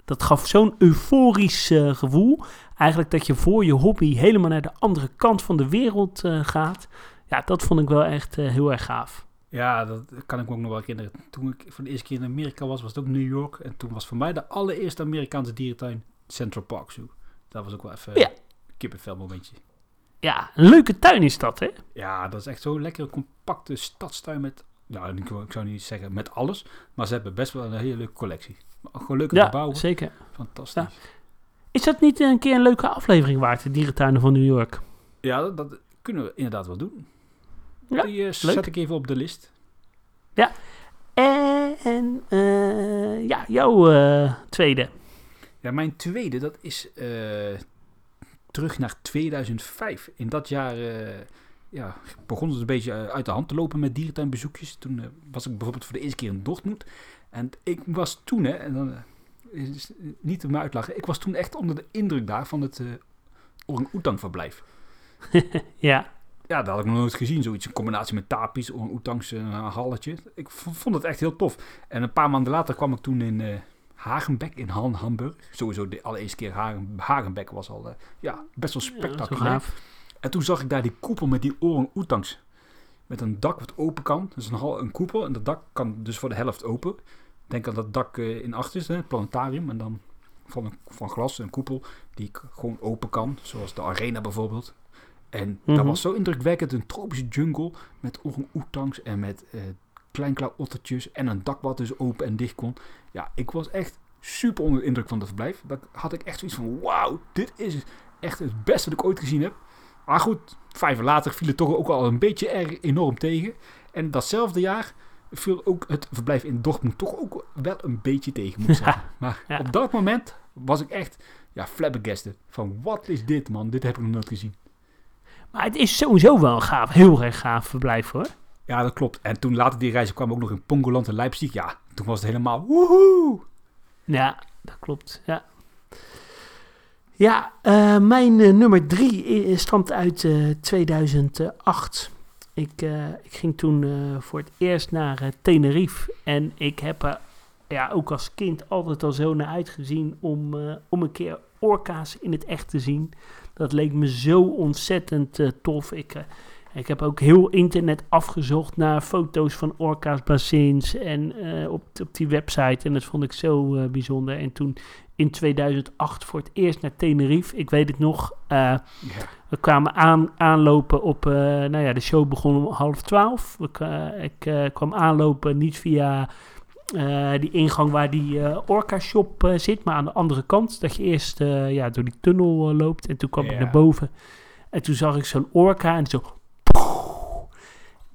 dat gaf zo'n euforisch gevoel. Eigenlijk dat je voor je hobby helemaal naar de andere kant van de wereld gaat. Ja, dat vond ik wel echt heel erg gaaf. Ja, dat kan ik me ook nog wel herinneren. Toen ik voor de eerste keer in Amerika was, was het ook New York. En toen was voor mij de allereerste Amerikaanse dierentuin Central Park Zoo. Dat was ook wel even Ja. een kippenvel momentje. Ja, een leuke tuin is dat, hè? Ja, dat is echt zo'n lekkere compacte stadstuin met, nou ik zou niet zeggen met alles, maar ze hebben best wel een hele leuke collectie. Gewoon leuke Ja, gebouwen, zeker. fantastisch. Is dat niet een keer een leuke aflevering waard, de dierentuinen van New York? Ja, dat, dat kunnen we inderdaad wel doen. Ja, Die eh, zet ik even op de list. En eh, ja, jouw eh, tweede. Ja, mijn tweede, dat is terug naar 2005. In dat jaar ja, begon het een beetje uit de hand te lopen met dierentuinbezoekjes. Toen was ik bijvoorbeeld voor de eerste keer in Dortmund. En ik was toen, hè, en dan is niet te me uitlachen, ik was toen echt onder de indruk daar van het orang-oetang verblijf. <laughs> Ja, Ja, dat had ik nog nooit gezien. Zoiets, een combinatie met tapies, orang-oetangs, een halletje. Ik vond het echt heel tof. En een paar maanden later kwam ik toen in eh Hagenbeck in Han Hamburg. Sowieso de allereerste keer Hagen, Hagenbeck was al eh, ja, best wel spectaculair. en toen zag ik daar die koepel met die orang-oetangs. Met een dak wat open kan. Dus een, een koepel en dat dak kan dus voor de helft open. Denk aan dat dak eh, in achter is, hè, het planetarium. En dan van, een, van glas, een koepel die gewoon open kan. Zoals de arena bijvoorbeeld. En dat Mhm. was zo indrukwekkend. Een tropische jungle met orang-oetangs en met eh kleinklauw-ottertjes. En een dak wat dus open en dicht kon. Ja, ik was echt super onder de indruk van het verblijf. Dat had ik echt zoiets van, wauw, dit is echt het beste wat ik ooit gezien heb. Maar goed, vijf jaar later viel het toch ook al een beetje erg enorm tegen. En datzelfde jaar viel ook het verblijf in Dortmund toch ook wel een beetje tegen, moet ik <laughs> zeggen. Maar Ja. op dat moment was ik echt ja, flabbergasted. Van, wat is dit, man? Dit heb ik nog nooit gezien. Maar het is sowieso wel een gaaf, heel erg gaaf verblijf hoor. Ja, dat klopt. En toen later die reizen kwam ook nog in Pongoland en Leipzig. Ja, toen was het helemaal woehoe. Ja, dat klopt. Ja, ja eh, mijn eh, nummer drie i- stamt uit eh, 2008. Ik, eh, ik ging toen eh, voor het eerst naar eh, Tenerife. En ik heb er ja, ook als kind altijd al zo naar uitgezien om, eh, om een keer orka's in het echt te zien. Dat leek me zo ontzettend eh, tof. Ik, eh, ik heb ook heel internet afgezocht naar foto's van orka's bassins en eh, op, op die website. En dat vond ik zo bijzonder. En toen in 2008 voor het eerst naar Tenerife. Ik weet het nog. Ja. we kwamen aan, aanlopen op, nou ja, de show begon om half twaalf. We ik kwam aanlopen niet via eh, die ingang waar die eh, Orca Shop eh, zit, maar aan de andere kant. Dat je eerst ja, door die tunnel loopt en toen kwam ik naar boven. En toen zag ik zo'n Orca en zo...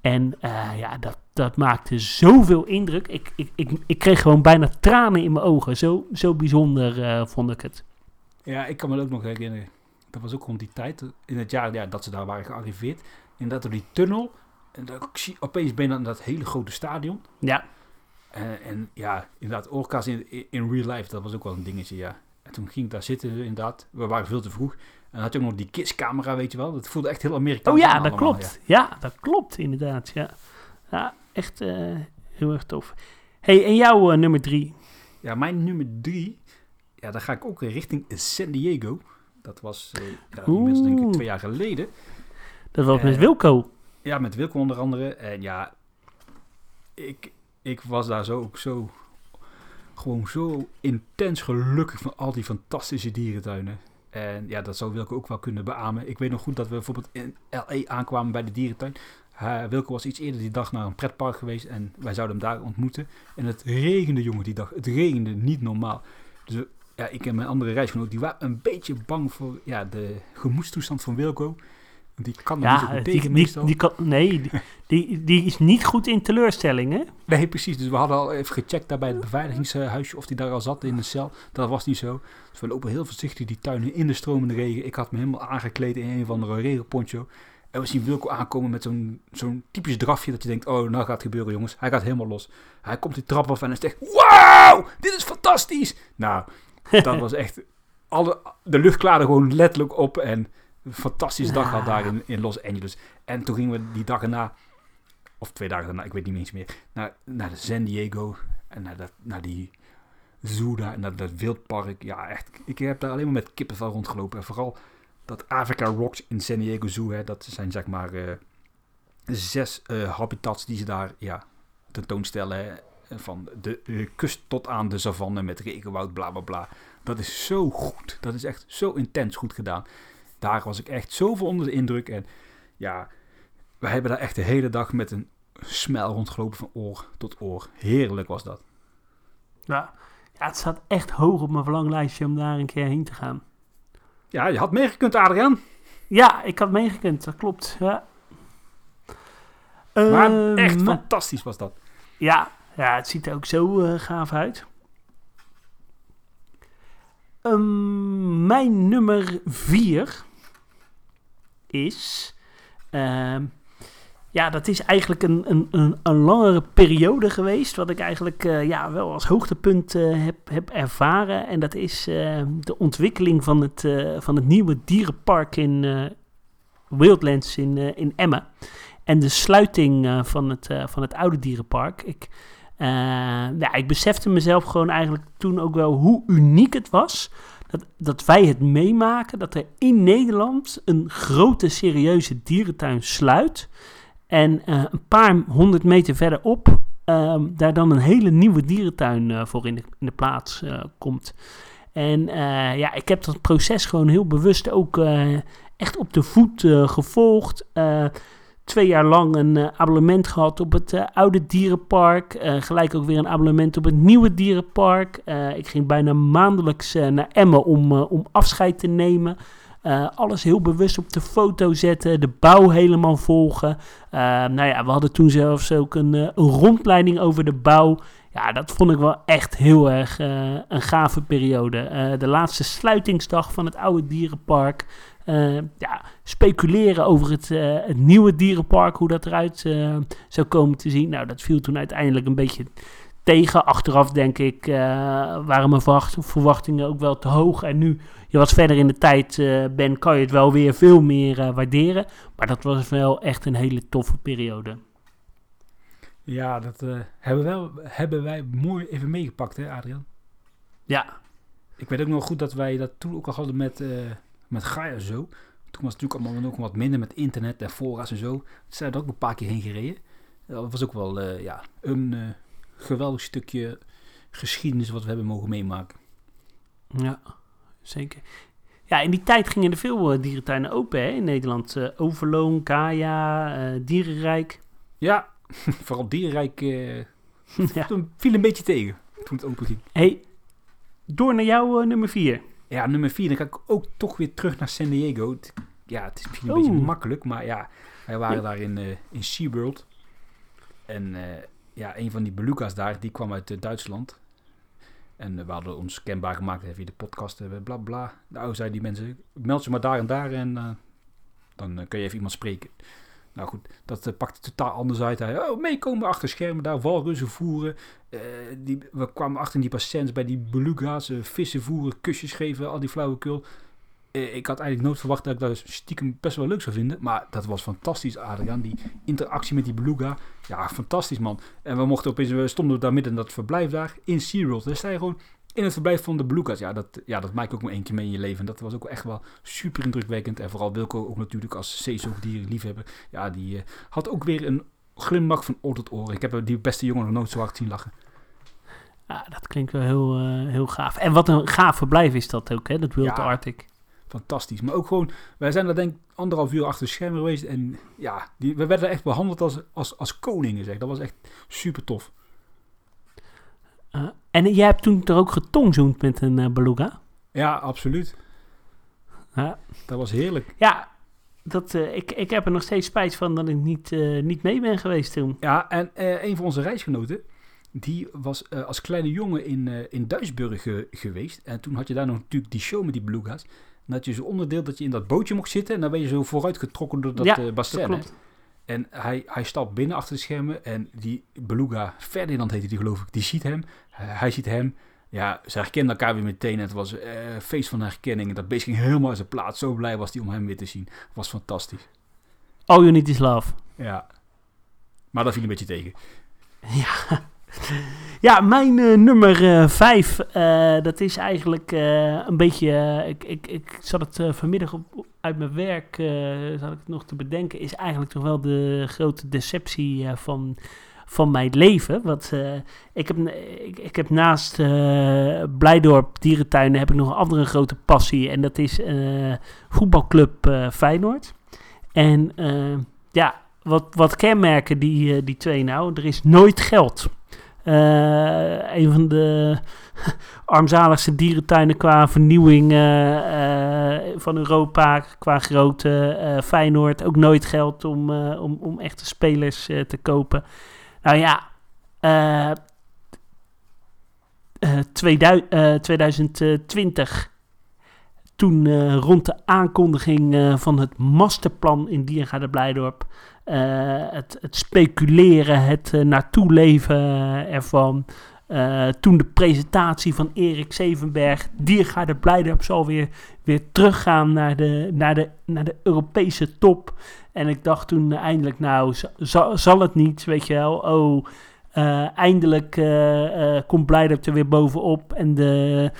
En ja, dat, dat maakte zoveel indruk. Ik, ik, ik, ik kreeg gewoon bijna tranen in mijn ogen. Zo, zo bijzonder vond ik het. Ja, ik kan me ook nog herinneren. Dat was ook rond die tijd, in het jaar ja, dat ze daar waren gearriveerd. Inderdaad, door die tunnel. En dan ik zie opeens ben je aan dat hele grote stadion. Ja, En, en ja, inderdaad, orka's in, in, real life, dat was ook wel een dingetje, ja. En toen ging ik daar zitten, inderdaad. We waren veel te vroeg. En dan had je ook nog die kidscamera, weet je wel. Dat voelde echt heel Amerikaans Oh ja, dat allemaal, klopt. Ja. dat klopt inderdaad. Ja, ja echt eh, heel erg tof. hey, en jouw eh, nummer drie? Ja. mijn nummer drie, ja, daar ga ik ook richting San Diego. Dat was, eh ja, inmiddels denk ik twee jaar geleden. Dat was met Eh, Wilco. Ja, met Wilco onder andere. En ja, ik, ik was daar zo ook zo, gewoon zo intens gelukkig van al die fantastische dierentuinen. En ja, dat zou Wilco ook wel kunnen beamen. Ik weet nog goed dat we bijvoorbeeld in L.A. aankwamen bij de dierentuin. Uh, Wilco was iets eerder die dag naar een pretpark geweest en wij zouden hem daar ontmoeten. En het regende, jongen, die dag. Het regende niet normaal. Dus ja, ik en mijn andere reisgenoot, die waren een beetje bang voor ja, de gemoedstoestand van Wilco. Die kan er niet Ja, goed die, tegen die, kan, nee, die, die, die is niet goed in teleurstellingen. Nee, precies. Dus we hadden al even gecheckt daar bij het beveiligingshuisje of die daar al zat in de cel. Dat was niet zo. Dus we lopen heel voorzichtig die tuin in de stromende regen. Ik had me helemaal aangekleed in een of andere regenponcho. En we zien Wilco aankomen met zo'n zo'n typisch drafje dat je denkt, oh, nou gaat het gebeuren jongens. Hij gaat helemaal los. Hij komt die trap af en hij zegt, wauw, dit is fantastisch. Nou, dat <laughs> was echt, alle, de lucht klaarde gewoon letterlijk op en een fantastische dag had daar in, in Los Angeles. En toen gingen we die dag erna, of twee dagen daarna, ik weet niet meer eens meer, naar, naar de San Diego en naar, dat, naar die zoo daar, en naar dat wildpark. Ja, echt, ik heb daar alleen maar met kippenvel rondgelopen. En vooral dat Africa Rocks in San Diego Zoo, hè, dat zijn zeg maar eh, zes eh, habitats die ze daar ja, tentoonstellen. Hè, van de, de kust tot aan de savanne met regenwoud, bla bla bla. Dat is zo goed. Dat is echt zo intens goed gedaan. Daar was ik echt zoveel onder de indruk. En ja, we hebben daar echt de hele dag met een smel rondgelopen van oor tot oor. Heerlijk was dat. Ja, ja, het staat echt hoog op mijn verlanglijstje om daar een keer heen te gaan. Ja, je had meegekund, Adriaan. Ja, ik had meegekund, dat klopt. Ja. Maar Ehm, echt fantastisch was dat. Ja, ja, het ziet er ook zo eh, gaaf uit. Ehm, mijn nummer vier is... ehm, ja, dat is eigenlijk een, een, een, een langere periode geweest... wat ik eigenlijk eh, ja, wel als hoogtepunt eh, heb, heb ervaren. En dat is eh, de ontwikkeling van het, van het nieuwe dierenpark in Wildlands in, in Emmen. En de sluiting van, het, van het oude dierenpark. Ik, eh, ja, ik besefte mezelf gewoon eigenlijk toen ook wel hoe uniek het was. Dat, dat wij het meemaken dat er in Nederland een grote serieuze dierentuin sluit. En eh, een paar honderd meter verderop ehm, daar dan een hele nieuwe dierentuin eh, voor in de, in de plaats komt. En ja, ik heb dat proces gewoon heel bewust ook echt op de voet gevolgd. Twee jaar lang een eh, abonnement gehad op het eh, oude dierenpark. Eh, gelijk ook weer een abonnement op het nieuwe dierenpark. Ik ging bijna maandelijks naar Emmen om, om afscheid te nemen. Alles heel bewust op de foto zetten, de bouw helemaal volgen. Nou ja, we hadden toen zelfs ook een, een rondleiding over de bouw. Ja, dat vond ik wel echt heel erg een gave periode. De laatste sluitingsdag van het oude dierenpark. Eh, ja, speculeren over het, eh, het nieuwe dierenpark, hoe dat eruit eh, zou komen te zien. Nou, dat viel toen uiteindelijk een beetje tegen. Achteraf denk ik, waren mijn verwacht- verwachtingen ook wel te hoog. En nu je wat verder in de tijd bent, kan je het wel weer veel meer waarderen. Maar dat was wel echt een hele toffe periode. Ja, dat hebben, wel, hebben wij mooi even meegepakt, hè, Adriaan? Ja, Ik weet ook nog goed dat wij dat toen ook al hadden met, met Gaia en zo. Toen was het natuurlijk allemaal nog wat minder met internet en fora's en zo. Toen zijn we er ook een paar keer heen gereden. Dat was ook wel eh, ja, een eh, geweldig stukje geschiedenis wat we hebben mogen meemaken. ja, zeker. Ja, in die tijd gingen er veel eh, dierentuinen open hè, in Nederland. Overloon, Kaya, Dierenrijk. Ja, <laughs> vooral Dierenrijk <laughs> ja. viel een beetje tegen toen het open ging. Hey, door naar jouw eh, nummer 4. Ja, nummer vier. Dan ga ik ook toch weer terug naar San Diego. Ja, het is misschien een beetje makkelijk, maar ja, wij waren Ja. daar in, eh in SeaWorld. En eh, ja, een van die beluga's daar, die kwam uit eh, Duitsland. En we hadden ons kenbaar gemaakt via de podcast, bla bla. Nou, zei die mensen, meld je maar daar en daar en dan kun je even iemand spreken. Nou goed, dat eh, pakte totaal anders uit. Hij, oh, meekomen achter schermen daar, walrussen voeren. Eh, die, we kwamen achter in die patiënts bij die beluga's, eh, vissen voeren, kusjes geven, al die flauwekul. Ik had eigenlijk nooit verwacht dat ik dat stiekem best wel leuk zou vinden. Maar dat was fantastisch, Adriaan. Die interactie met die beluga. Ja, fantastisch, man. En we mochten opeens, we stonden daar midden in dat verblijf daar, in SeaWorld. Daar sta je gewoon in het verblijf van de beluga's. Ja, dat, ja, dat maak ik ook maar één keer mee in je leven. En dat was ook echt wel super indrukwekkend. En vooral Wilco ook natuurlijk als zeezoogdieren liefhebber. Ja, die eh, had ook weer een glimlach van oor tot oor. Ik heb die beste jongen nog nooit zo hard zien lachen. Ja, dat klinkt wel heel, eh, heel gaaf. En wat een gaaf verblijf is dat ook, hè? Dat Wild Ja. Arctic. Fantastisch. Maar ook gewoon, wij zijn daar denk ik anderhalf uur achter de schermen geweest. En ja, die, we werden echt behandeld als, als, als koningen, zeg. Dat was echt super tof. Uh, en jij hebt toen er ook getongzoend met een uh, beluga? Ja, absoluut. Ja. Dat was heerlijk. Ja, dat, uh, ik, ik heb er nog steeds spijt van dat ik niet, niet mee ben geweest toen. Ja, en een van onze reisgenoten, die was als kleine jongen in, in Duisburg geweest. En toen had je daar nog natuurlijk die show met die beluga's. En had je zo'n onderdeel dat je in dat bootje mocht zitten. En dan ben je zo vooruit getrokken door dat ja, bassin. Dat klopt. En hij, hij stapt binnen achter de schermen. En die beluga, Ferdinand heette die geloof ik, die ziet hem. hij ziet hem. Ja, ze herkenden elkaar weer meteen. En het was een uh, feest van herkenning. En dat beest ging helemaal uit zijn plaats. Zo blij was hij om hem weer te zien. was fantastisch. All you need is love. Ja. Maar dat viel een beetje tegen. Ja. Ja, mijn uh, nummer uh, vijf, uh, dat is eigenlijk een beetje... ik, ik, ik zat het vanmiddag op, uit mijn werk, zat ik het nog te bedenken... is eigenlijk toch wel de grote deceptie van van mijn leven. Want uh, ik, heb, ik, ik, heb naast uh, Blijdorp Dierentuinen heb ik nog een andere grote passie. En dat is uh, voetbalclub Feyenoord. En ja, wat, wat kenmerken die, die twee nou? Er is nooit geld. een van de <laughs> armzaligste dierentuinen qua vernieuwing van Europa, qua grootte. Feyenoord, ook nooit geld om, om, om echte spelers te kopen. Nou ja, uh, uh, 2000, 2020, toen rond de aankondiging van het masterplan in Diergaarde Blijdorp, het, het, speculeren, het naartoe leven ervan, toen de presentatie van Erik Zevenberg, Diergaarde Blijdorp zal weer, weer teruggaan naar de, naar, de, naar de Europese top. En ik dacht toen eindelijk, nou, zal, zal het niet, weet je wel. Oh, uh, eindelijk komt Blijdorp er weer bovenop. En de,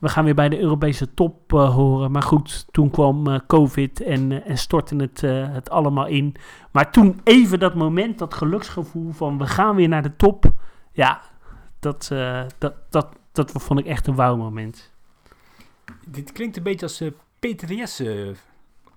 we gaan weer bij de Europese top horen. Maar goed, toen kwam COVID en, en stortte het, het allemaal in. Maar toen even dat moment, dat geluksgevoel van we gaan weer naar de top. Ja, dat, dat, dat, dat vond ik echt een wauw moment. Dit klinkt een beetje als PTS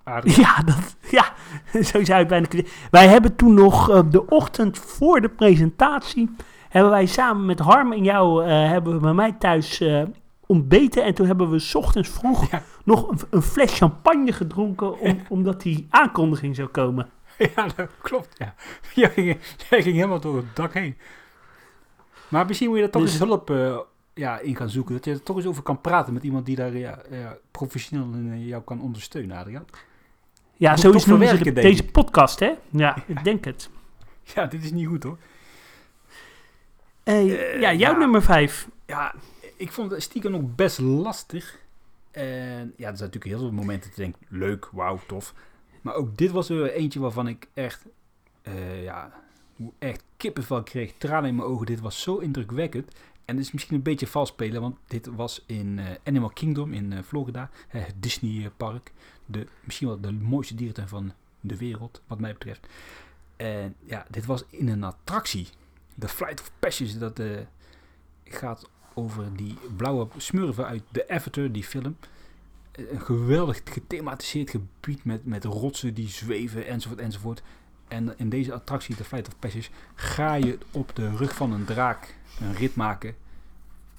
Aardig. <laughs> Ja, dat, ja, <laughs> zo zou je bijna kunnen. Wij hebben toen nog uh, de ochtend voor de presentatie. hebben wij samen met Harm en jou. Uh, hebben we bij mij thuis uh, ontbeten. En toen hebben we s ochtends vroeg ja. nog een, een, fles champagne gedronken. Om, ja. Omdat die aankondiging zou komen. <laughs> Ja, dat klopt. Ja. Jij, ging, jij ging helemaal door het dak heen. Maar misschien moet je er toch dus, eens hulp ja, in gaan zoeken. Dat je er toch eens over kan praten met iemand die daar ja, professioneel in jou kan ondersteunen, Adriaan. Ja, zo is noemen ze de, deze podcast, hè? Ja, <laughs> ik denk het. Ja, dit is niet goed, hoor. Uh, uh, ja, jouw ja, nummer vijf. Ja, ik vond het stiekem nog best lastig. En ja, er zijn natuurlijk heel veel momenten te denken, leuk, wauw, tof. Maar ook dit was er eentje waarvan ik echt, uh, ja, echt kippenvel kreeg, tranen in mijn ogen. Dit was zo indrukwekkend. En het is misschien een beetje vals spelen, want dit was in Animal Kingdom in Florida, het Disney park de, misschien wel de mooiste dierentuin van de wereld, wat mij betreft. En ja, dit was in een attractie. De Flight of Passage, dat gaat over die blauwe smurven uit de Avatar, die film. Een geweldig gethematiseerd gebied met, met rotsen die zweven, enzovoort, enzovoort. En in deze attractie, de Flight of Passage, ga je op de rug van een draak een rit maken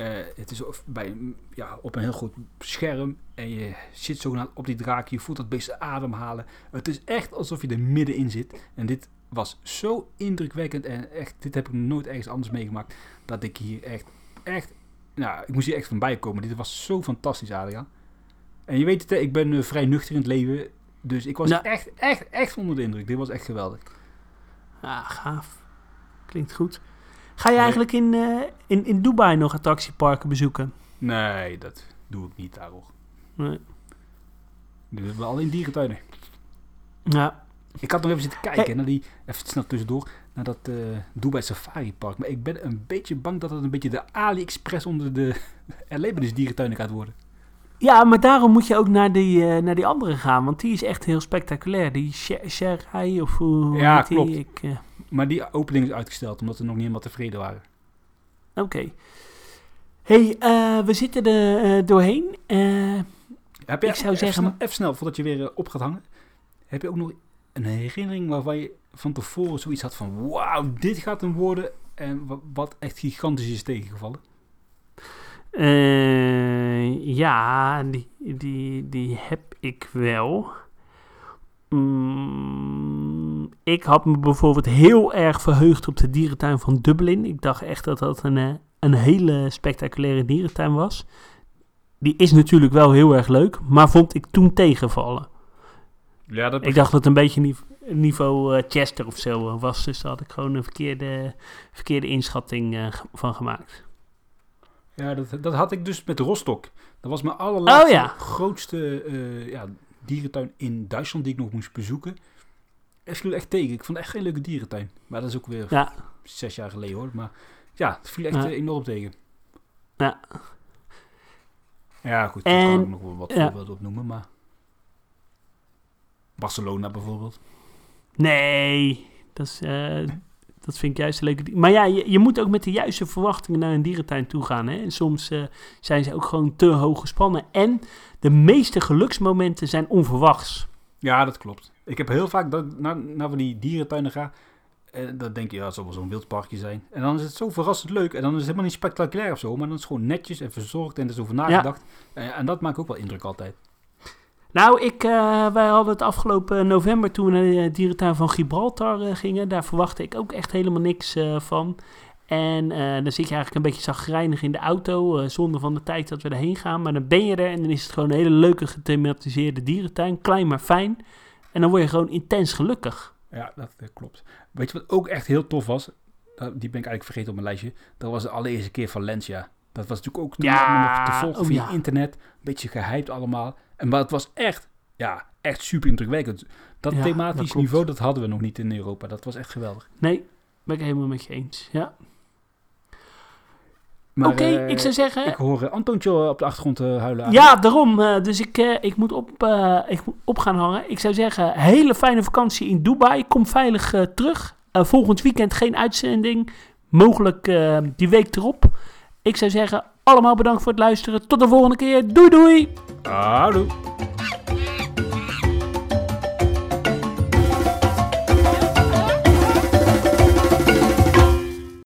uh, het is bij, ja, op een heel groot scherm en je zit zogenaamd op die draak, je voelt dat beest ademhalen. Het is echt alsof je er middenin zit. En dit was zo indrukwekkend en echt, dit heb ik nooit ergens anders meegemaakt, dat ik hier echt, echt, nou, ik moest hier echt van bijkomen. Dit was zo fantastisch, Adriaan. En je weet het, ik ben uh, vrij nuchter in het leven, dus ik was nou. echt, echt, echt onder de indruk. Dit was echt geweldig. Ja, gaaf. Klinkt goed. Ga je eigenlijk in, uh, in, in Dubai nog attractieparken bezoeken? Nee, dat doe ik niet daarop. Nee. Dus we alleen dierentuinen. Ja. Ik had nog even zitten kijken hey. naar die, even snel tussendoor, naar dat uh, Dubai Safari Park. Maar ik ben een beetje bang dat het een beetje de AliExpress onder de <laughs> Erlebenis dierentuinen gaat worden. Ja, maar daarom moet je ook naar die, uh, naar die andere gaan, want die is echt heel spectaculair. Die Sherhai of hoe ja, heet klopt. die? Ik, uh... Maar die opening is uitgesteld, omdat we nog niet helemaal tevreden waren. Oké. Okay. hey, uh, we zitten er doorheen. Heb je, ik zou zeggen... Snel, even snel, voordat je weer op gaat hangen. Heb je ook nog een herinnering waarvan je van tevoren zoiets had van... Wauw, dit gaat hem worden. En wa- wat echt gigantisch is tegengevallen? Eh, ja, die, die, die heb ik wel. Mm, ik had me bijvoorbeeld heel erg verheugd op de dierentuin van Dublin. Ik dacht echt dat dat een, eh, een hele spectaculaire dierentuin was. Die is natuurlijk wel heel erg leuk, maar vond ik toen tegenvallen. Ja, dat Ik dacht dat het een beetje nive- niveau eh, Chester of zo was. Dus daar had ik gewoon een verkeerde, verkeerde inschatting van gemaakt. Ja, dat, dat had ik dus met Rostock. Dat was mijn allerlaatste Oh ja. grootste eh, ja, dierentuin in Duitsland die ik nog moest bezoeken. Het viel echt tegen. Ik vond echt geen leuke dierentuin. Maar dat is ook weer Ja. zes jaar geleden hoor. Maar ja, het viel echt eh, enorm tegen. Ja. Ja, goed. Daar En- kan ik nog wel wat voorbeelden op noemen. Maar Barcelona bijvoorbeeld. Nee, dat, is, eh, dat vind ik juist een leuke... Maar ja, je, je moet ook met de juiste verwachtingen naar een dierentuin toe gaan. Hè? En soms eh, zijn ze ook gewoon te hoog gespannen. En de meeste geluksmomenten zijn onverwachts. Ja, dat klopt. Ik heb heel vaak dat naar, naar van die dierentuinen ga. En dan denk je, ja, het zal wel zo'n wildparkje zijn. En dan is het zo verrassend leuk. En dan is het helemaal niet spectaculair of zo. Maar dan is het gewoon netjes en verzorgd en er is over nagedacht. En, en dat maakt ook wel indruk altijd. Nou, ik, eh, wij hadden het afgelopen november toen we naar de dierentuin van Gibraltar eh, gingen. Daar verwachtte ik ook echt helemaal niks eh, van. En eh, dan zit je eigenlijk een beetje zagrijnig in de auto, eh, zonder van de tijd dat we erheen gaan. Maar dan ben je er en dan is het gewoon een hele leuke gethematiseerde dierentuin. Klein maar fijn. En dan word je gewoon intens gelukkig. Ja, dat eh, klopt. Weet je wat ook echt heel tof was? Die ben ik eigenlijk vergeten op mijn lijstje. Dat was de allereerste keer Valencia. Dat was natuurlijk ook toen Ja, nog te volgen oh via ja. internet. Een beetje gehyped allemaal. En maar het was echt, ja, echt super indrukwekkend. Dat Ja, thematisch dat niveau, dat hadden we nog niet in Europa. Dat was echt geweldig. Nee, ben ik helemaal met je eens. Ja. Oké, eh, ik zou zeggen... Ik hoor eh, Antoontje op de achtergrond eh, huilen. Ja, daarom. eh, dus ik, eh, ik, moet op, eh, ik moet op gaan hangen. Ik zou zeggen, hele fijne vakantie in Dubai. Kom veilig eh, terug. Eh, volgend weekend geen uitzending. Mogelijk eh, die week erop. Ik zou zeggen, allemaal bedankt voor het luisteren. Tot de volgende keer. Doei doei! Houdoe.